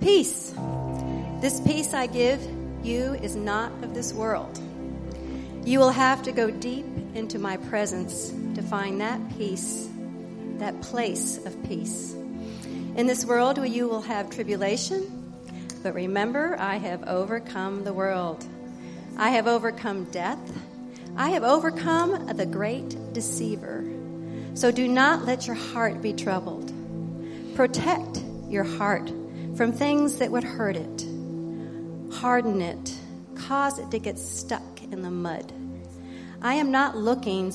Peace. This peace I give you is not of this world. You will have to go deep into my presence to find that peace, that place of peace. In this world, you will have tribulation, but remember, I have overcome the world. I have overcome death. I have overcome the great deceiver. So do not let your heart be troubled. Protect your heart from things that would hurt it, harden it, cause it to get stuck in the mud. I am not looking,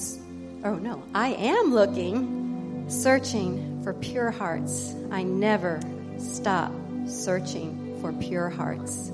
oh no, I am looking, searching for pure hearts. I never stop searching for pure hearts.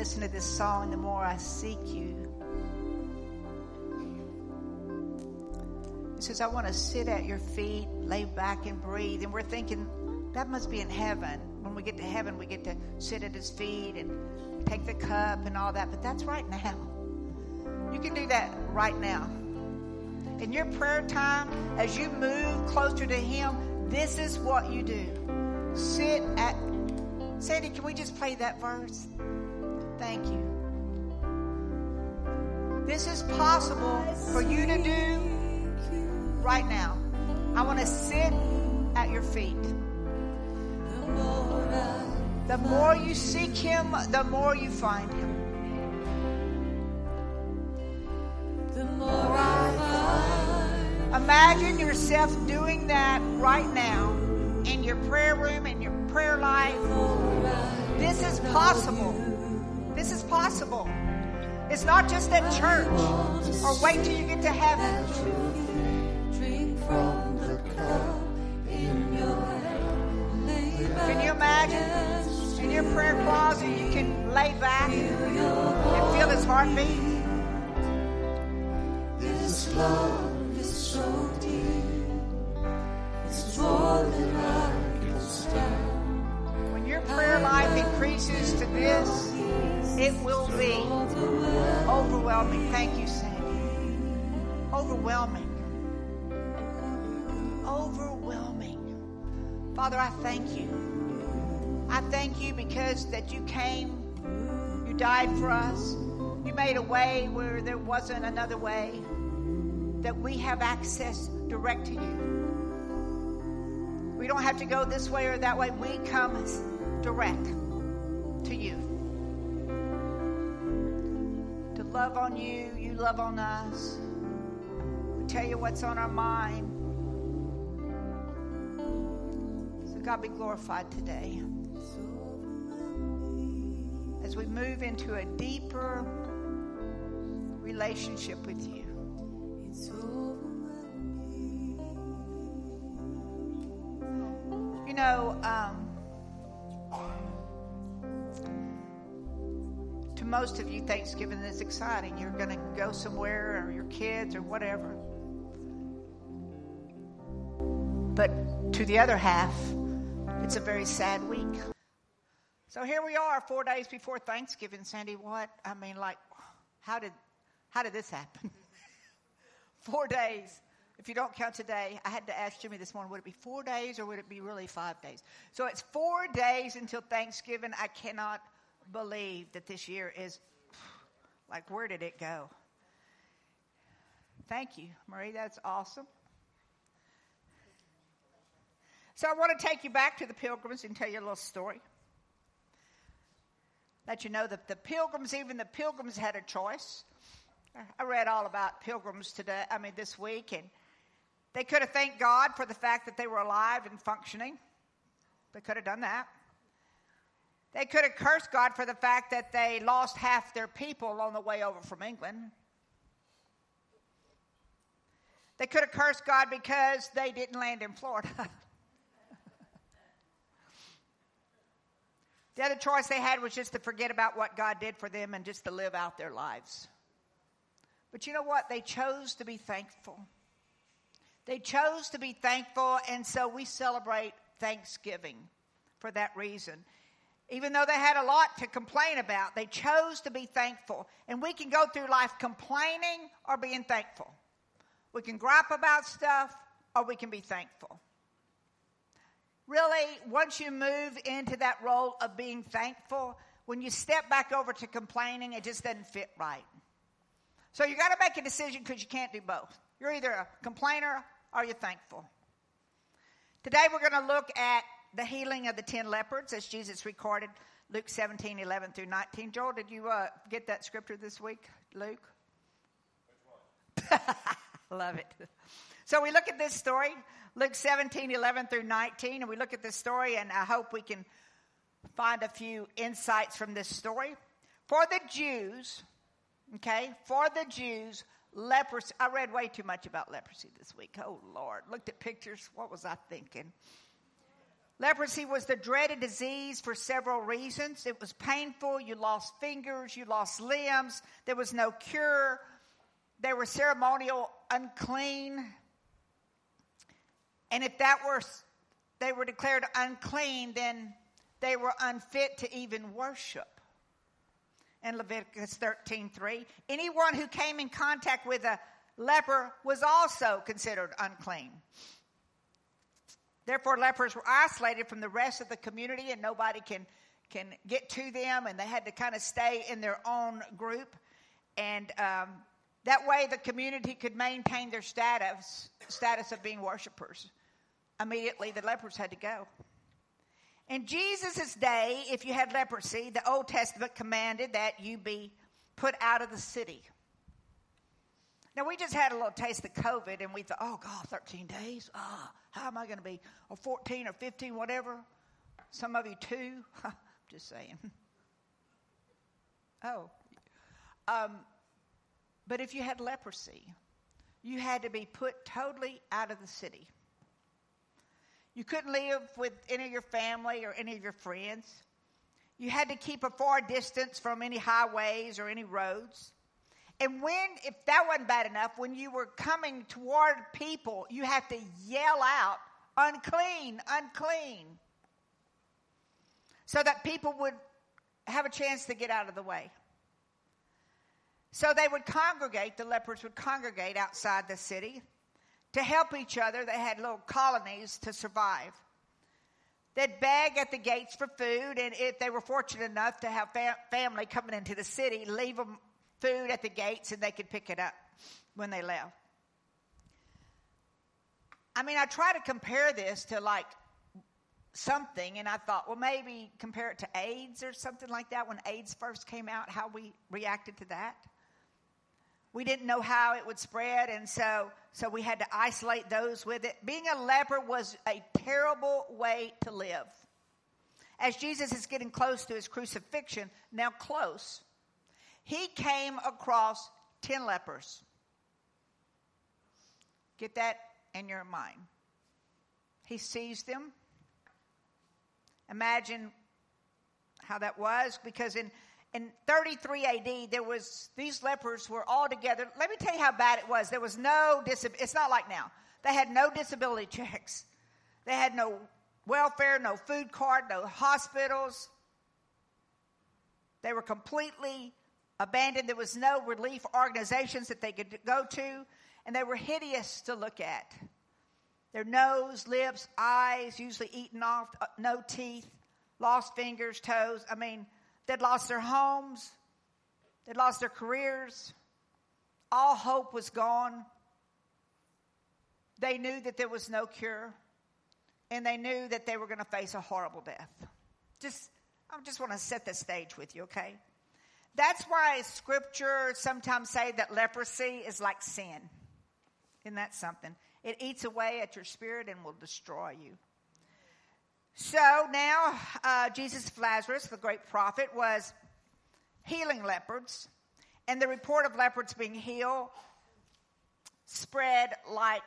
Listen to this song, the more I seek you. He says, I want to sit at your feet, lay back and breathe. And we're thinking, that must be in heaven. When we get to heaven, we get to sit at his feet and take the cup and all that. But that's right now. You can do that right now. In your prayer time, as you move closer to him, this is what you do. Sit at. Sandy, can we just play that verse? Thank you. This is possible for you to do right now. I want to sit at your feet. The more you seek Him, the more you find Him. The more I Imagine yourself doing that right now in your prayer room, in your prayer life. This is possible. This is possible. It's not just at church or wait till you get to heaven. Can you imagine in your prayer closet you can lay back and feel his heartbeat? This love is so deep. It's more than I can stand. When your prayer life increases to this, it will be overwhelming. Thank you, Sandy. Overwhelming. Overwhelming. Father, I thank you. I thank you because that you came, you died for us, you made a way where there wasn't another way, that we have access direct to you. We don't have to go this way or that way. We come direct to you. Love on you, you love on us. We tell you what's on our mind. So God be glorified today as we move into a deeper relationship with you. You know, um, most of you, Thanksgiving is exciting. You're going to go somewhere, or your kids, or whatever. But to the other half, it's a very sad week. So here we are, four days before Thanksgiving, Sandy. What? I mean, like, how did how did this happen? four days. If you don't count today, I had to ask Jimmy this morning, would it be four days or would it be really five days? So it's four days until Thanksgiving. I cannot believe that this year is like, where did it go? Thank you, Marie. That's awesome. So I want to take you back to the pilgrims and tell you a little story. Let you know that the pilgrims, even the pilgrims had a choice. I read all about pilgrims today, I mean, this week, and they could have thanked God for the fact that they were alive and functioning. They could have done that. They could have cursed God for the fact that they lost half their people on the way over from England. They could have cursed God because they didn't land in Florida. the other choice they had was just to forget about what God did for them and just to live out their lives. But you know what? They chose to be thankful. They chose to be thankful, and so we celebrate Thanksgiving for that reason. Even though they had a lot to complain about, they chose to be thankful. And we can go through life complaining or being thankful. We can gripe about stuff or we can be thankful. Really, once you move into that role of being thankful, when you step back over to complaining, it just doesn't fit right. So you got to make a decision because you can't do both. You're either a complainer or you're thankful. Today we're going to look at the healing of the ten leopards as Jesus recorded Luke 17, 11 through 19. Joel, did you uh, get that scripture this week, Luke? Love it. So we look at this story, Luke 17, 11 through 19, and we look at this story, and I hope we can find a few insights from this story. For the Jews, okay, for the Jews, leprosy. I read way too much about leprosy this week. Oh, Lord. Looked at pictures. What was I thinking? Leprosy was the dreaded disease for several reasons. It was painful. You lost fingers. You lost limbs. There was no cure. They were ceremonial unclean. And if that were, they were declared unclean, then they were unfit to even worship. In Leviticus 13:3, anyone who came in contact with a leper was also considered unclean. Therefore, lepers were isolated from the rest of the community, and nobody can can get to them, and they had to kind of stay in their own group, and um, that way the community could maintain their status status of being worshipers. Immediately, the lepers had to go. In Jesus' day, if you had leprosy, the Old Testament commanded that you be put out of the city. Now, we just had a little taste of COVID and we thought, oh, God, 13 days? Ah, how am I going to be? Or 14 or 15, whatever. Some of you two. just saying. Oh. Um, but if you had leprosy, you had to be put totally out of the city. You couldn't live with any of your family or any of your friends. You had to keep a far distance from any highways or any roads. And when, if that wasn't bad enough, when you were coming toward people, you had to yell out, unclean, unclean, so that people would have a chance to get out of the way. So they would congregate, the lepers would congregate outside the city to help each other. They had little colonies to survive. They'd beg at the gates for food, and if they were fortunate enough to have fam- family coming into the city, leave them food at the gates and they could pick it up when they left. I mean, I try to compare this to like something, and I thought, well, maybe compare it to AIDS or something like that when AIDS first came out, how we reacted to that. We didn't know how it would spread, and so so we had to isolate those with it. Being a leper was a terrible way to live. As Jesus is getting close to his crucifixion, now close, he came across 10 lepers. Get that in your mind. He sees them. Imagine how that was because in in 33 AD, there was these lepers were all together. Let me tell you how bad it was. There was no disability. It's not like now. They had no disability checks. They had no welfare, no food card, no hospitals. They were completely abandoned. There was no relief organizations that they could go to, and they were hideous to look at. Their nose, lips, eyes, usually eaten off, uh, no teeth, lost fingers, toes. I mean, They'd lost their homes, they'd lost their careers, all hope was gone. They knew that there was no cure, and they knew that they were going to face a horrible death. Just, I just want to set the stage with you, okay? That's why scripture sometimes say that leprosy is like sin. Isn't that something? It eats away at your spirit and will destroy you. So now, uh, Jesus of Nazareth, the great prophet, was healing leopards, and the report of leopards being healed spread like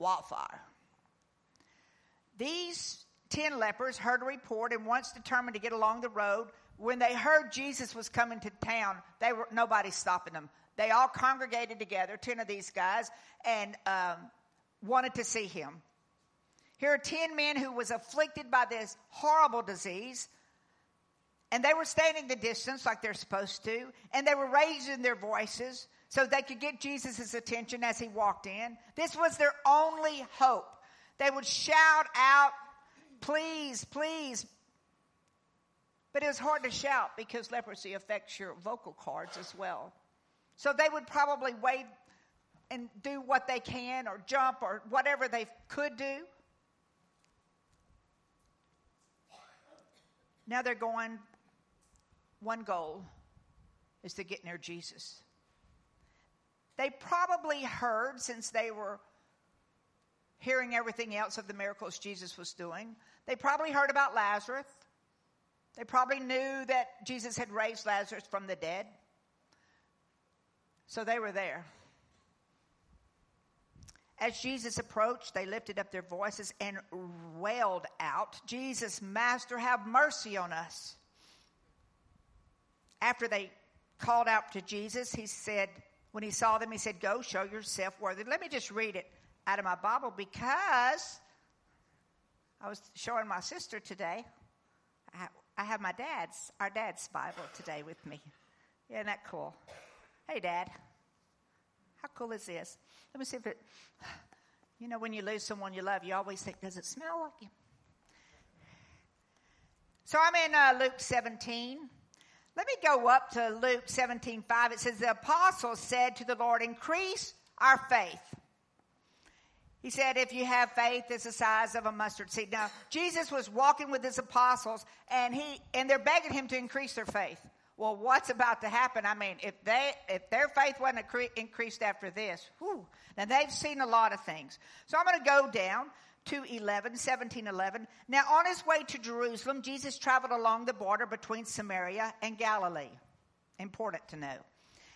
wildfire. These ten lepers heard a report and once determined to get along the road. When they heard Jesus was coming to town, they were nobody stopping them. They all congregated together, ten of these guys, and um, wanted to see him. Here are 10 men who was afflicted by this horrible disease. And they were standing the distance like they're supposed to. And they were raising their voices so they could get Jesus' attention as he walked in. This was their only hope. They would shout out, please, please. But it was hard to shout because leprosy affects your vocal cords as well. So they would probably wave and do what they can or jump or whatever they could do. Now they're going, one goal is to get near Jesus. They probably heard, since they were hearing everything else of the miracles Jesus was doing, they probably heard about Lazarus. They probably knew that Jesus had raised Lazarus from the dead. So they were there. As Jesus approached, they lifted up their voices and wailed out, Jesus, Master, have mercy on us. After they called out to Jesus, he said, when he saw them, he said, Go show yourself worthy. Let me just read it out of my Bible because I was showing my sister today. I have my dad's, our dad's Bible today with me. Isn't that cool? Hey, Dad. How cool is this? Let me see if it, you know, when you lose someone you love, you always think, does it smell like you? So I'm in uh, Luke 17. Let me go up to Luke 17 5. It says, The apostles said to the Lord, Increase our faith. He said, If you have faith it's the size of a mustard seed. Now, Jesus was walking with his apostles, and, he, and they're begging him to increase their faith. Well, what's about to happen? I mean, if they if their faith wasn't increased after this, whew, now they've seen a lot of things. So I'm going to go down to 11, 17, 11. Now on his way to Jerusalem, Jesus traveled along the border between Samaria and Galilee. Important to know.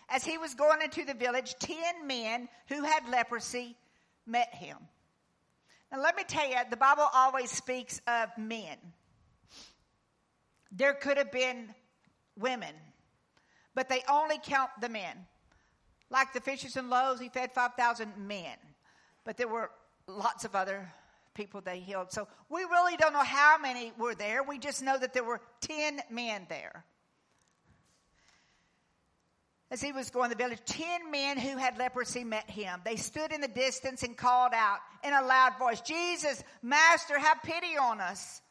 As he was going into the village, ten men who had leprosy met him. Now let me tell you, the Bible always speaks of men. There could have been women, but they only count the men. Like the fishes and loaves, he fed 5,000 men, but there were lots of other people they healed. So we really don't know how many were there. We just know that there were 10 men there. As he was going to the village, 10 men who had leprosy met him. They stood in the distance and called out in a loud voice, Jesus, Master, have pity on us.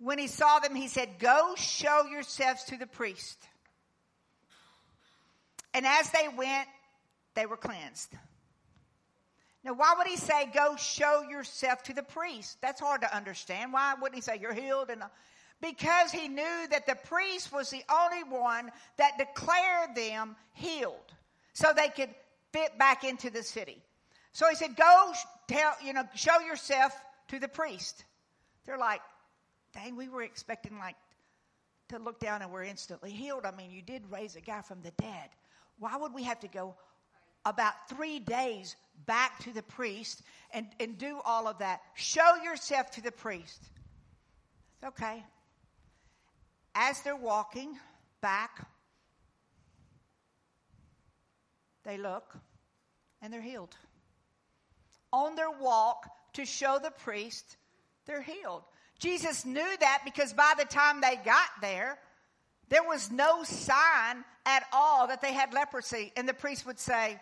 When he saw them, he said, Go show yourselves to the priest. And as they went, they were cleansed. Now, why would he say, Go show yourself to the priest? That's hard to understand. Why wouldn't he say, You're healed? And because he knew that the priest was the only one that declared them healed so they could fit back into the city. So he said, Go tell, you know, show yourself to the priest. They're like, dang, we were expecting like to look down and we're instantly healed. I mean, you did raise a guy from the dead. Why would we have to go about three days back to the priest and, and do all of that? Show yourself to the priest. Okay. As they're walking back, they look and they're healed. On their walk to show the priest, they're healed. Jesus knew that because by the time they got there, there was no sign at all that they had leprosy. And the priest would say,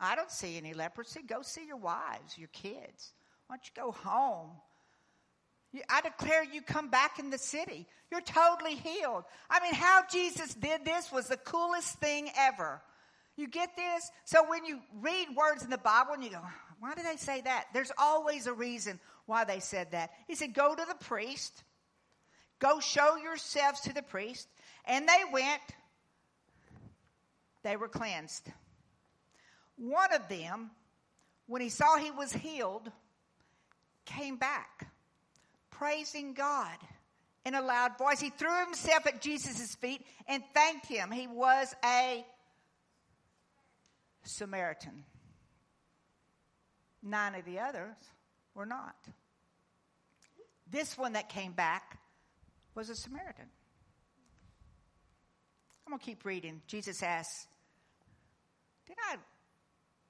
I don't see any leprosy. Go see your wives, your kids. Why don't you go home? I declare you come back in the city. You're totally healed. I mean, how Jesus did this was the coolest thing ever. You get this? So when you read words in the Bible and you go, why did they say that? There's always a reason why they said that. He said, Go to the priest, go show yourselves to the priest. And they went, they were cleansed. One of them, when he saw he was healed, came back, praising God in a loud voice. He threw himself at Jesus' feet and thanked him. He was a Samaritan. Nine of the others were not. This one that came back was a Samaritan. I'm going to keep reading. Jesus asks, Did I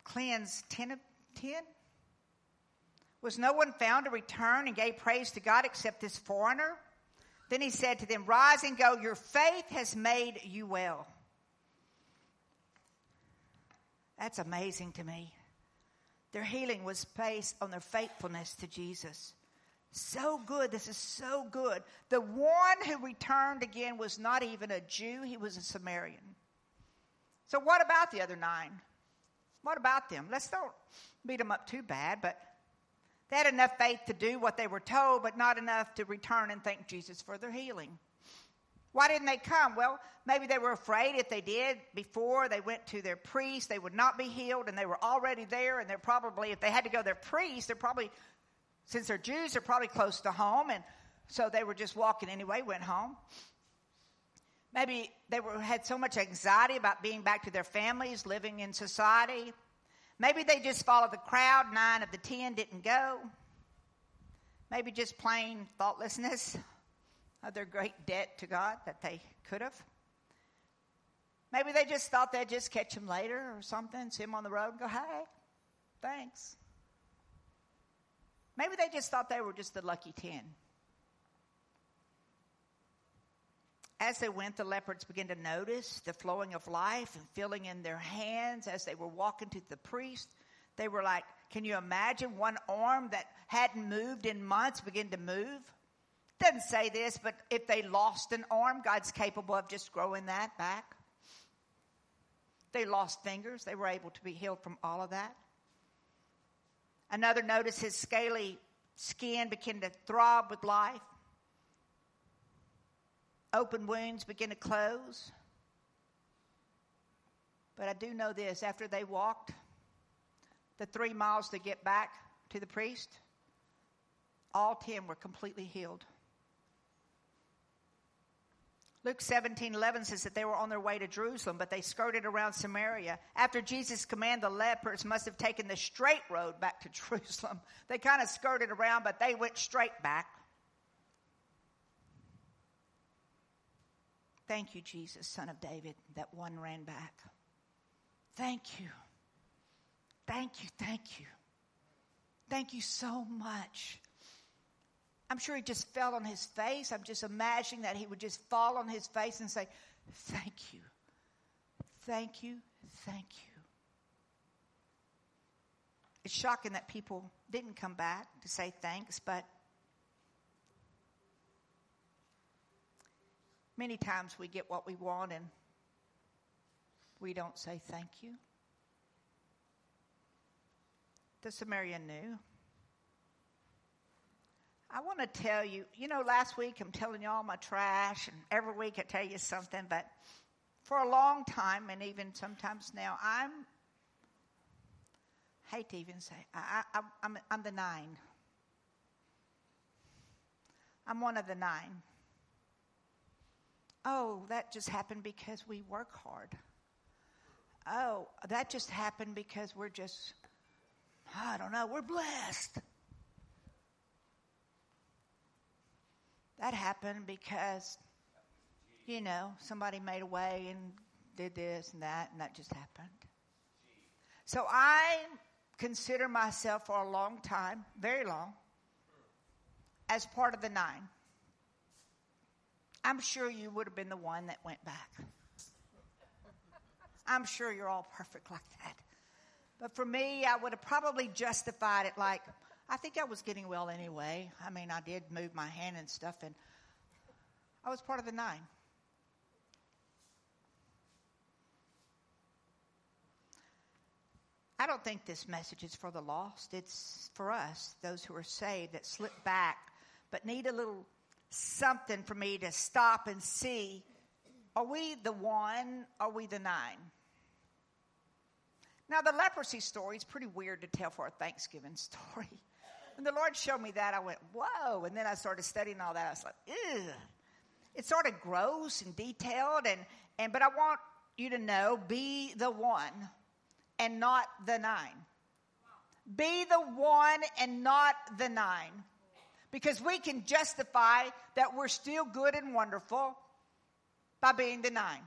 cleanse 10 of 10? Was no one found to return and gave praise to God except this foreigner? Then he said to them, Rise and go, your faith has made you well. That's amazing to me. Their healing was based on their faithfulness to Jesus. So good. This is so good. The one who returned again was not even a Jew, he was a Samaritan. So, what about the other nine? What about them? Let's don't beat them up too bad, but they had enough faith to do what they were told, but not enough to return and thank Jesus for their healing. Why didn't they come? Well, maybe they were afraid if they did before they went to their priest, they would not be healed, and they were already there, and they're probably, if they had to go to their priest, they're probably, since they're Jews, they're probably close to home, and so they were just walking anyway, went home. Maybe they were, had so much anxiety about being back to their families, living in society. Maybe they just followed the crowd. Nine of the ten didn't go. Maybe just plain thoughtlessness of their great debt to God that they could have. Maybe they just thought they'd just catch him later or something, see him on the road and go, hey, thanks. Maybe they just thought they were just the lucky 10. As they went, the leopards began to notice the flowing of life and feeling in their hands as they were walking to the priest. They were like, Can you imagine one arm that hadn't moved in months begin to move? Doesn't say this, but if they lost an arm, God's capable of just growing that back. They lost fingers, they were able to be healed from all of that. Another noticed his scaly skin began to throb with life. Open wounds begin to close. But I do know this after they walked the three miles to get back to the priest, all ten were completely healed. Luke 17, 11 says that they were on their way to Jerusalem, but they skirted around Samaria. After Jesus' command, the lepers must have taken the straight road back to Jerusalem. They kind of skirted around, but they went straight back. Thank you, Jesus, son of David, that one ran back. Thank you. Thank you, thank you. Thank you so much I'm sure he just fell on his face. I'm just imagining that he would just fall on his face and say, Thank you. Thank you. Thank you. It's shocking that people didn't come back to say thanks, but many times we get what we want and we don't say thank you. The Samaritan knew. I want to tell you, you know, last week I'm telling you all my trash, and every week I tell you something, but for a long time, and even sometimes now, I'm, hate to even say, I, I, I'm, I'm the nine. I'm one of the nine. Oh, that just happened because we work hard. Oh, that just happened because we're just, I don't know, we're blessed. That happened because, you know, somebody made a way and did this and that, and that just happened. So I consider myself for a long time, very long, as part of the nine. I'm sure you would have been the one that went back. I'm sure you're all perfect like that. But for me, I would have probably justified it like, I think I was getting well anyway. I mean, I did move my hand and stuff, and I was part of the nine. I don't think this message is for the lost. It's for us, those who are saved, that slip back, but need a little something for me to stop and see are we the one? Are we the nine? Now, the leprosy story is pretty weird to tell for a Thanksgiving story. When the Lord showed me that, I went, whoa. And then I started studying all that. I was like, ew. It's sort of gross and detailed. And, and, but I want you to know be the one and not the nine. Be the one and not the nine. Because we can justify that we're still good and wonderful by being nine.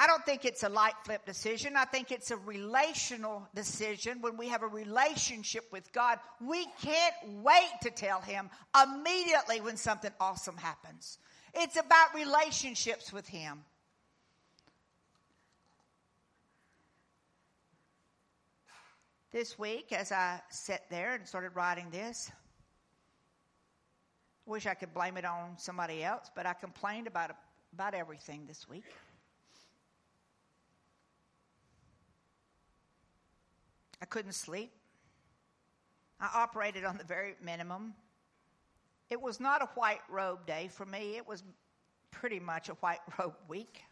I don't think it's a light flip decision. I think it's a relational decision. When we have a relationship with God, we can't wait to tell Him immediately when something awesome happens. It's about relationships with Him. This week, as I sat there and started writing this, wish I could blame it on somebody else, but I complained about, about everything this week. I couldn't sleep. I operated on the very minimum. It was not a white robe day for me, it was pretty much a white robe week.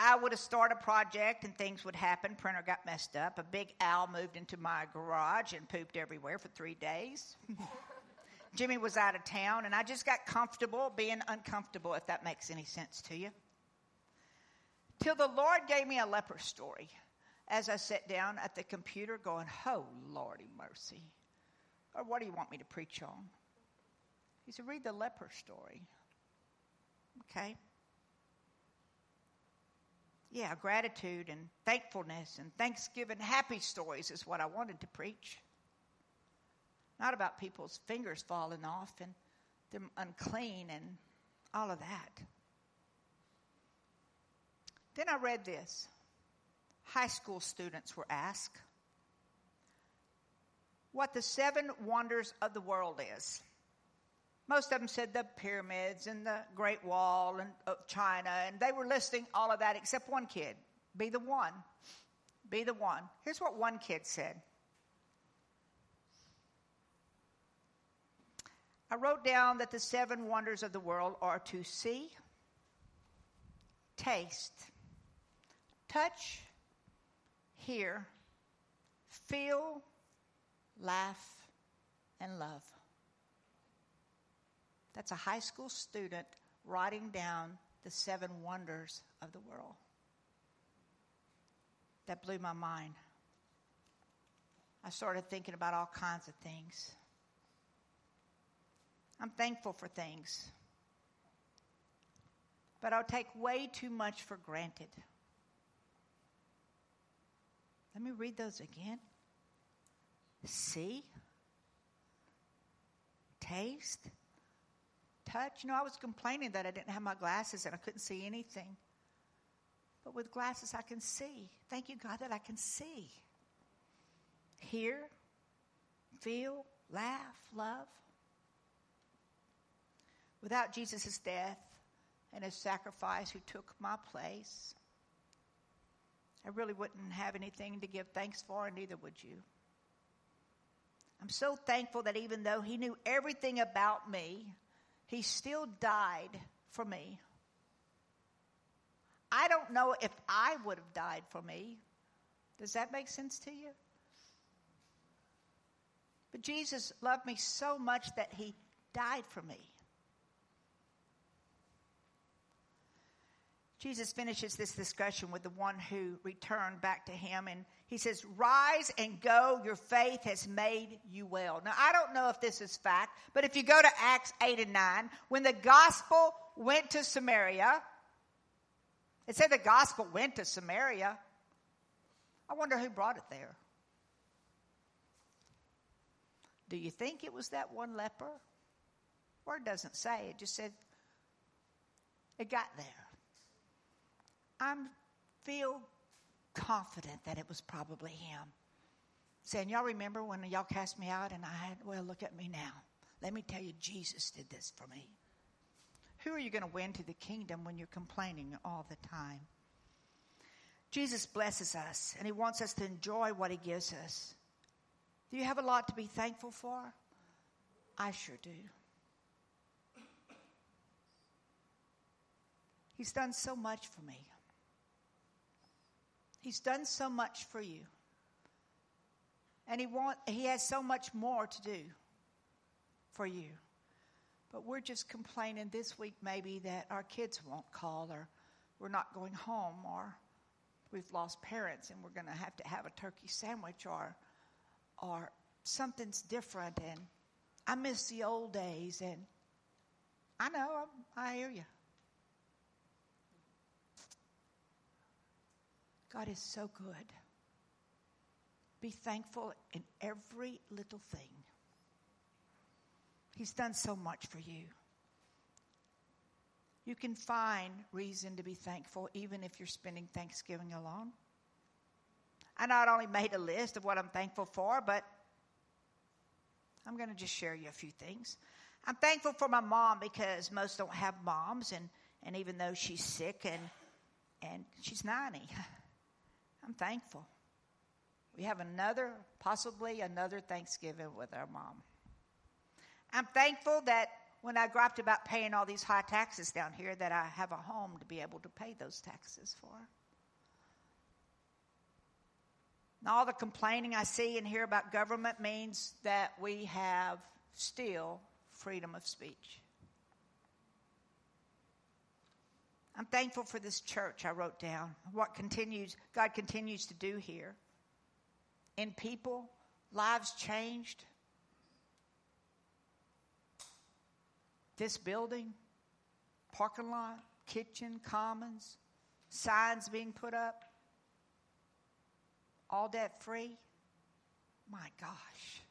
I would have started a project and things would happen. Printer got messed up. A big owl moved into my garage and pooped everywhere for three days. Jimmy was out of town, and I just got comfortable being uncomfortable, if that makes any sense to you. Till the Lord gave me a leper story. as I sat down at the computer going, Oh, Lordy mercy. Or what do you want me to preach on? He said, Read the leper story. Okay? Yeah, gratitude and thankfulness and thanksgiving, happy stories is what I wanted to preach. Not about people's fingers falling off and them unclean and all of that. Then I read this. High school students were asked what the seven wonders of the world is. Most of them said the pyramids and the Great Wall and, of China, and they were listing all of that except one kid. Be the one. Be the one. Here's what one kid said I wrote down that the seven wonders of the world are to see, taste, touch, hear, feel, laugh, and love. That's a high school student writing down the seven wonders of the world. That blew my mind. I started thinking about all kinds of things. I'm thankful for things, but I'll take way too much for granted. Let me read those again. See, taste, touch. You know, I was complaining that I didn't have my glasses and I couldn't see anything. But with glasses, I can see. Thank you, God, that I can see. Hear, feel, laugh, love. Without Jesus' death and his sacrifice, who took my place, I really wouldn't have anything to give thanks for, and neither would you. I'm so thankful that even though he knew everything about me, he still died for me. I don't know if I would have died for me. Does that make sense to you? But Jesus loved me so much that he died for me. Jesus finishes this discussion with the one who returned back to him, and he says, Rise and go, your faith has made you well. Now, I don't know if this is fact, but if you go to Acts 8 and 9, when the gospel went to Samaria, it said the gospel went to Samaria. I wonder who brought it there. Do you think it was that one leper? Word doesn't say, it just said it got there. I feel confident that it was probably him. Saying, Y'all remember when y'all cast me out and I had, well, look at me now. Let me tell you, Jesus did this for me. Who are you going to win to the kingdom when you're complaining all the time? Jesus blesses us and he wants us to enjoy what he gives us. Do you have a lot to be thankful for? I sure do. He's done so much for me. He's done so much for you. And he want he has so much more to do for you. But we're just complaining this week maybe that our kids won't call or we're not going home or we've lost parents and we're going to have to have a turkey sandwich or or something's different and I miss the old days and I know I hear you. God is so good. Be thankful in every little thing. He's done so much for you. You can find reason to be thankful even if you're spending Thanksgiving alone. I not only made a list of what I'm thankful for, but I'm going to just share you a few things. I'm thankful for my mom because most don't have moms, and, and even though she's sick and, and she's 90, I'm thankful. We have another, possibly another Thanksgiving with our mom. I'm thankful that when I griped about paying all these high taxes down here, that I have a home to be able to pay those taxes for. And all the complaining I see and hear about government means that we have still freedom of speech. I'm thankful for this church I wrote down. What continues God continues to do here. In people, lives changed. This building, parking lot, kitchen, commons, signs being put up, all debt free. My gosh.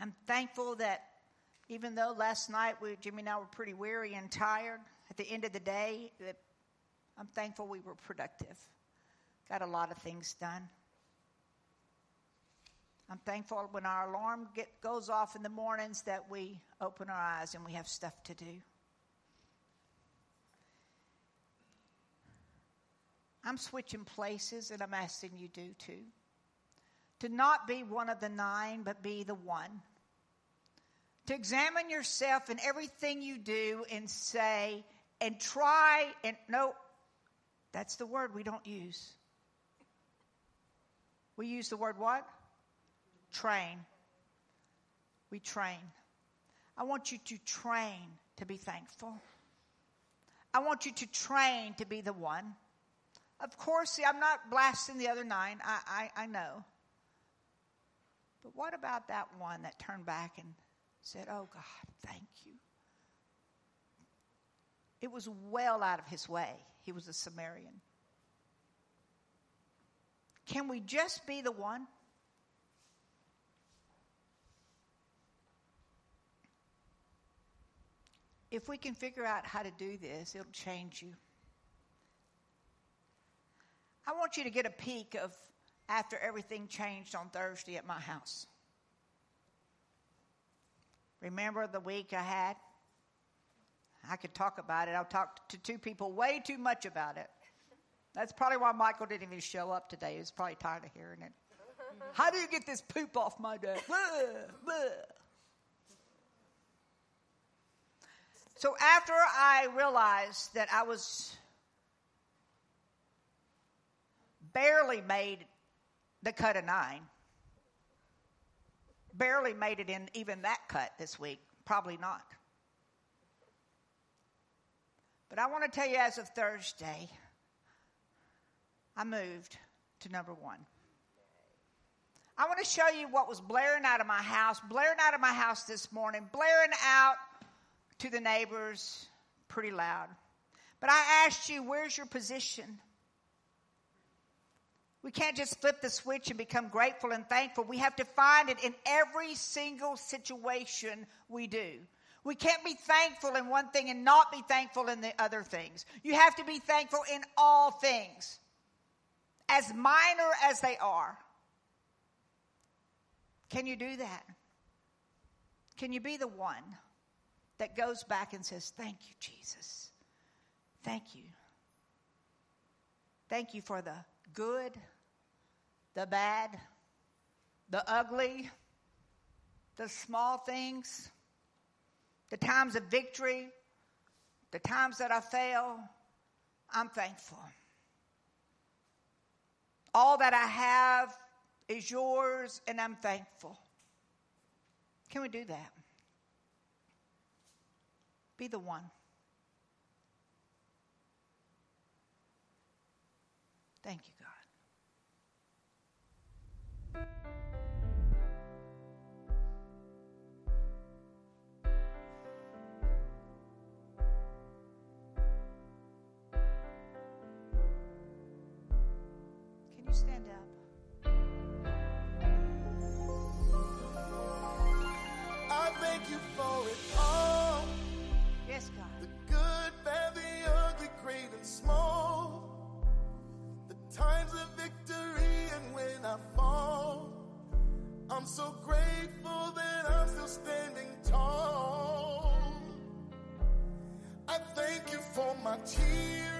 I'm thankful that even though last night we, Jimmy and I were pretty weary and tired, at the end of the day, I'm thankful we were productive. Got a lot of things done. I'm thankful when our alarm get, goes off in the mornings that we open our eyes and we have stuff to do. I'm switching places and I'm asking you do too. To not be one of the nine, but be the one. To examine yourself in everything you do and say, and try, and no, that's the word we don't use. We use the word what? Train. We train. I want you to train to be thankful. I want you to train to be the one. Of course, see, I'm not blasting the other nine. I, I, I know. But what about that one that turned back and said, Oh God, thank you? It was well out of his way. He was a Samaritan. Can we just be the one? If we can figure out how to do this, it'll change you. I want you to get a peek of after everything changed on Thursday at my house. Remember the week I had? I could talk about it. I've talked to two people way too much about it. That's probably why Michael didn't even show up today. He was probably tired of hearing it. How do you get this poop off my desk? So after I realized that I was barely made the cut of nine, barely made it in even that cut this week, probably not. But I want to tell you as of Thursday, I moved to number one. I want to show you what was blaring out of my house, blaring out of my house this morning, blaring out to the neighbors pretty loud. But I asked you, where's your position? We can't just flip the switch and become grateful and thankful. We have to find it in every single situation we do. We can't be thankful in one thing and not be thankful in the other things. You have to be thankful in all things, as minor as they are. Can you do that? Can you be the one that goes back and says, Thank you, Jesus. Thank you. Thank you for the good, the bad, the ugly, the small things, the times of victory, the times that I fail. I'm thankful. All that I have is yours, and I'm thankful. Can we do that? Be the one. Thank you, Yes, God. The good, bad, the ugly, great and small. The times of victory and when I fall. I'm so grateful that I'm still standing tall. I thank you for my tears.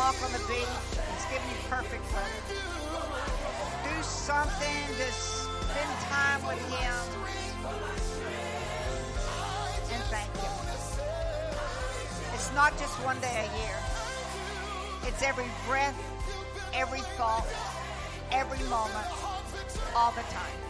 Walk on the beach. It's giving you perfect weather. Do something to spend time with Him and thank Him. It's not just one day a year. It's every breath, every thought, every moment, all the time.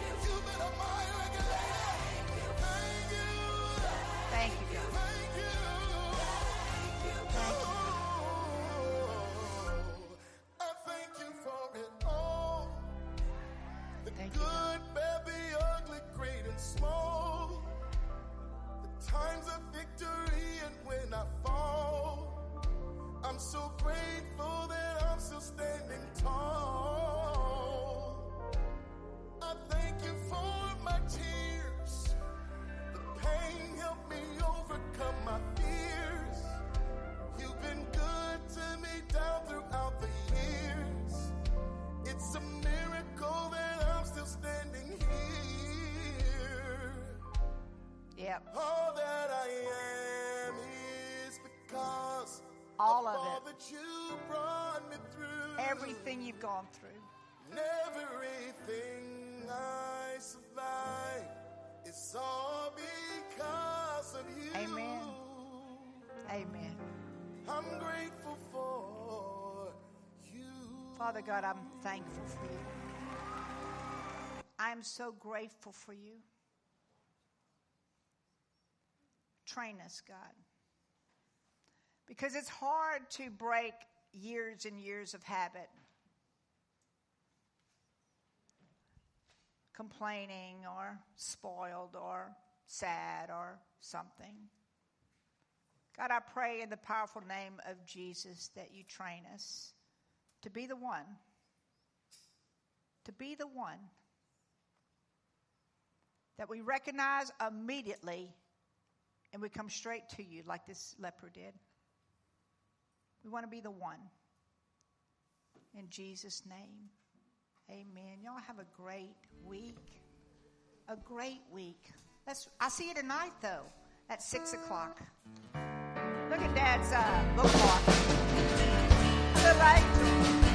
You brought me through. Everything you've gone through. Everything I survive is all because of you. Amen. Amen. I'm grateful for you. Father God, I'm thankful for you. I'm so grateful for you. Train us, God. Because it's hard to break years and years of habit. Complaining or spoiled or sad or something. God, I pray in the powerful name of Jesus that you train us to be the one. To be the one that we recognize immediately and we come straight to you like this leper did. We want to be the one. In Jesus' name, amen. Y'all have a great week. A great week. Let's, I see you tonight, though, at 6 o'clock. Look at Dad's uh, bookmark. Good, right?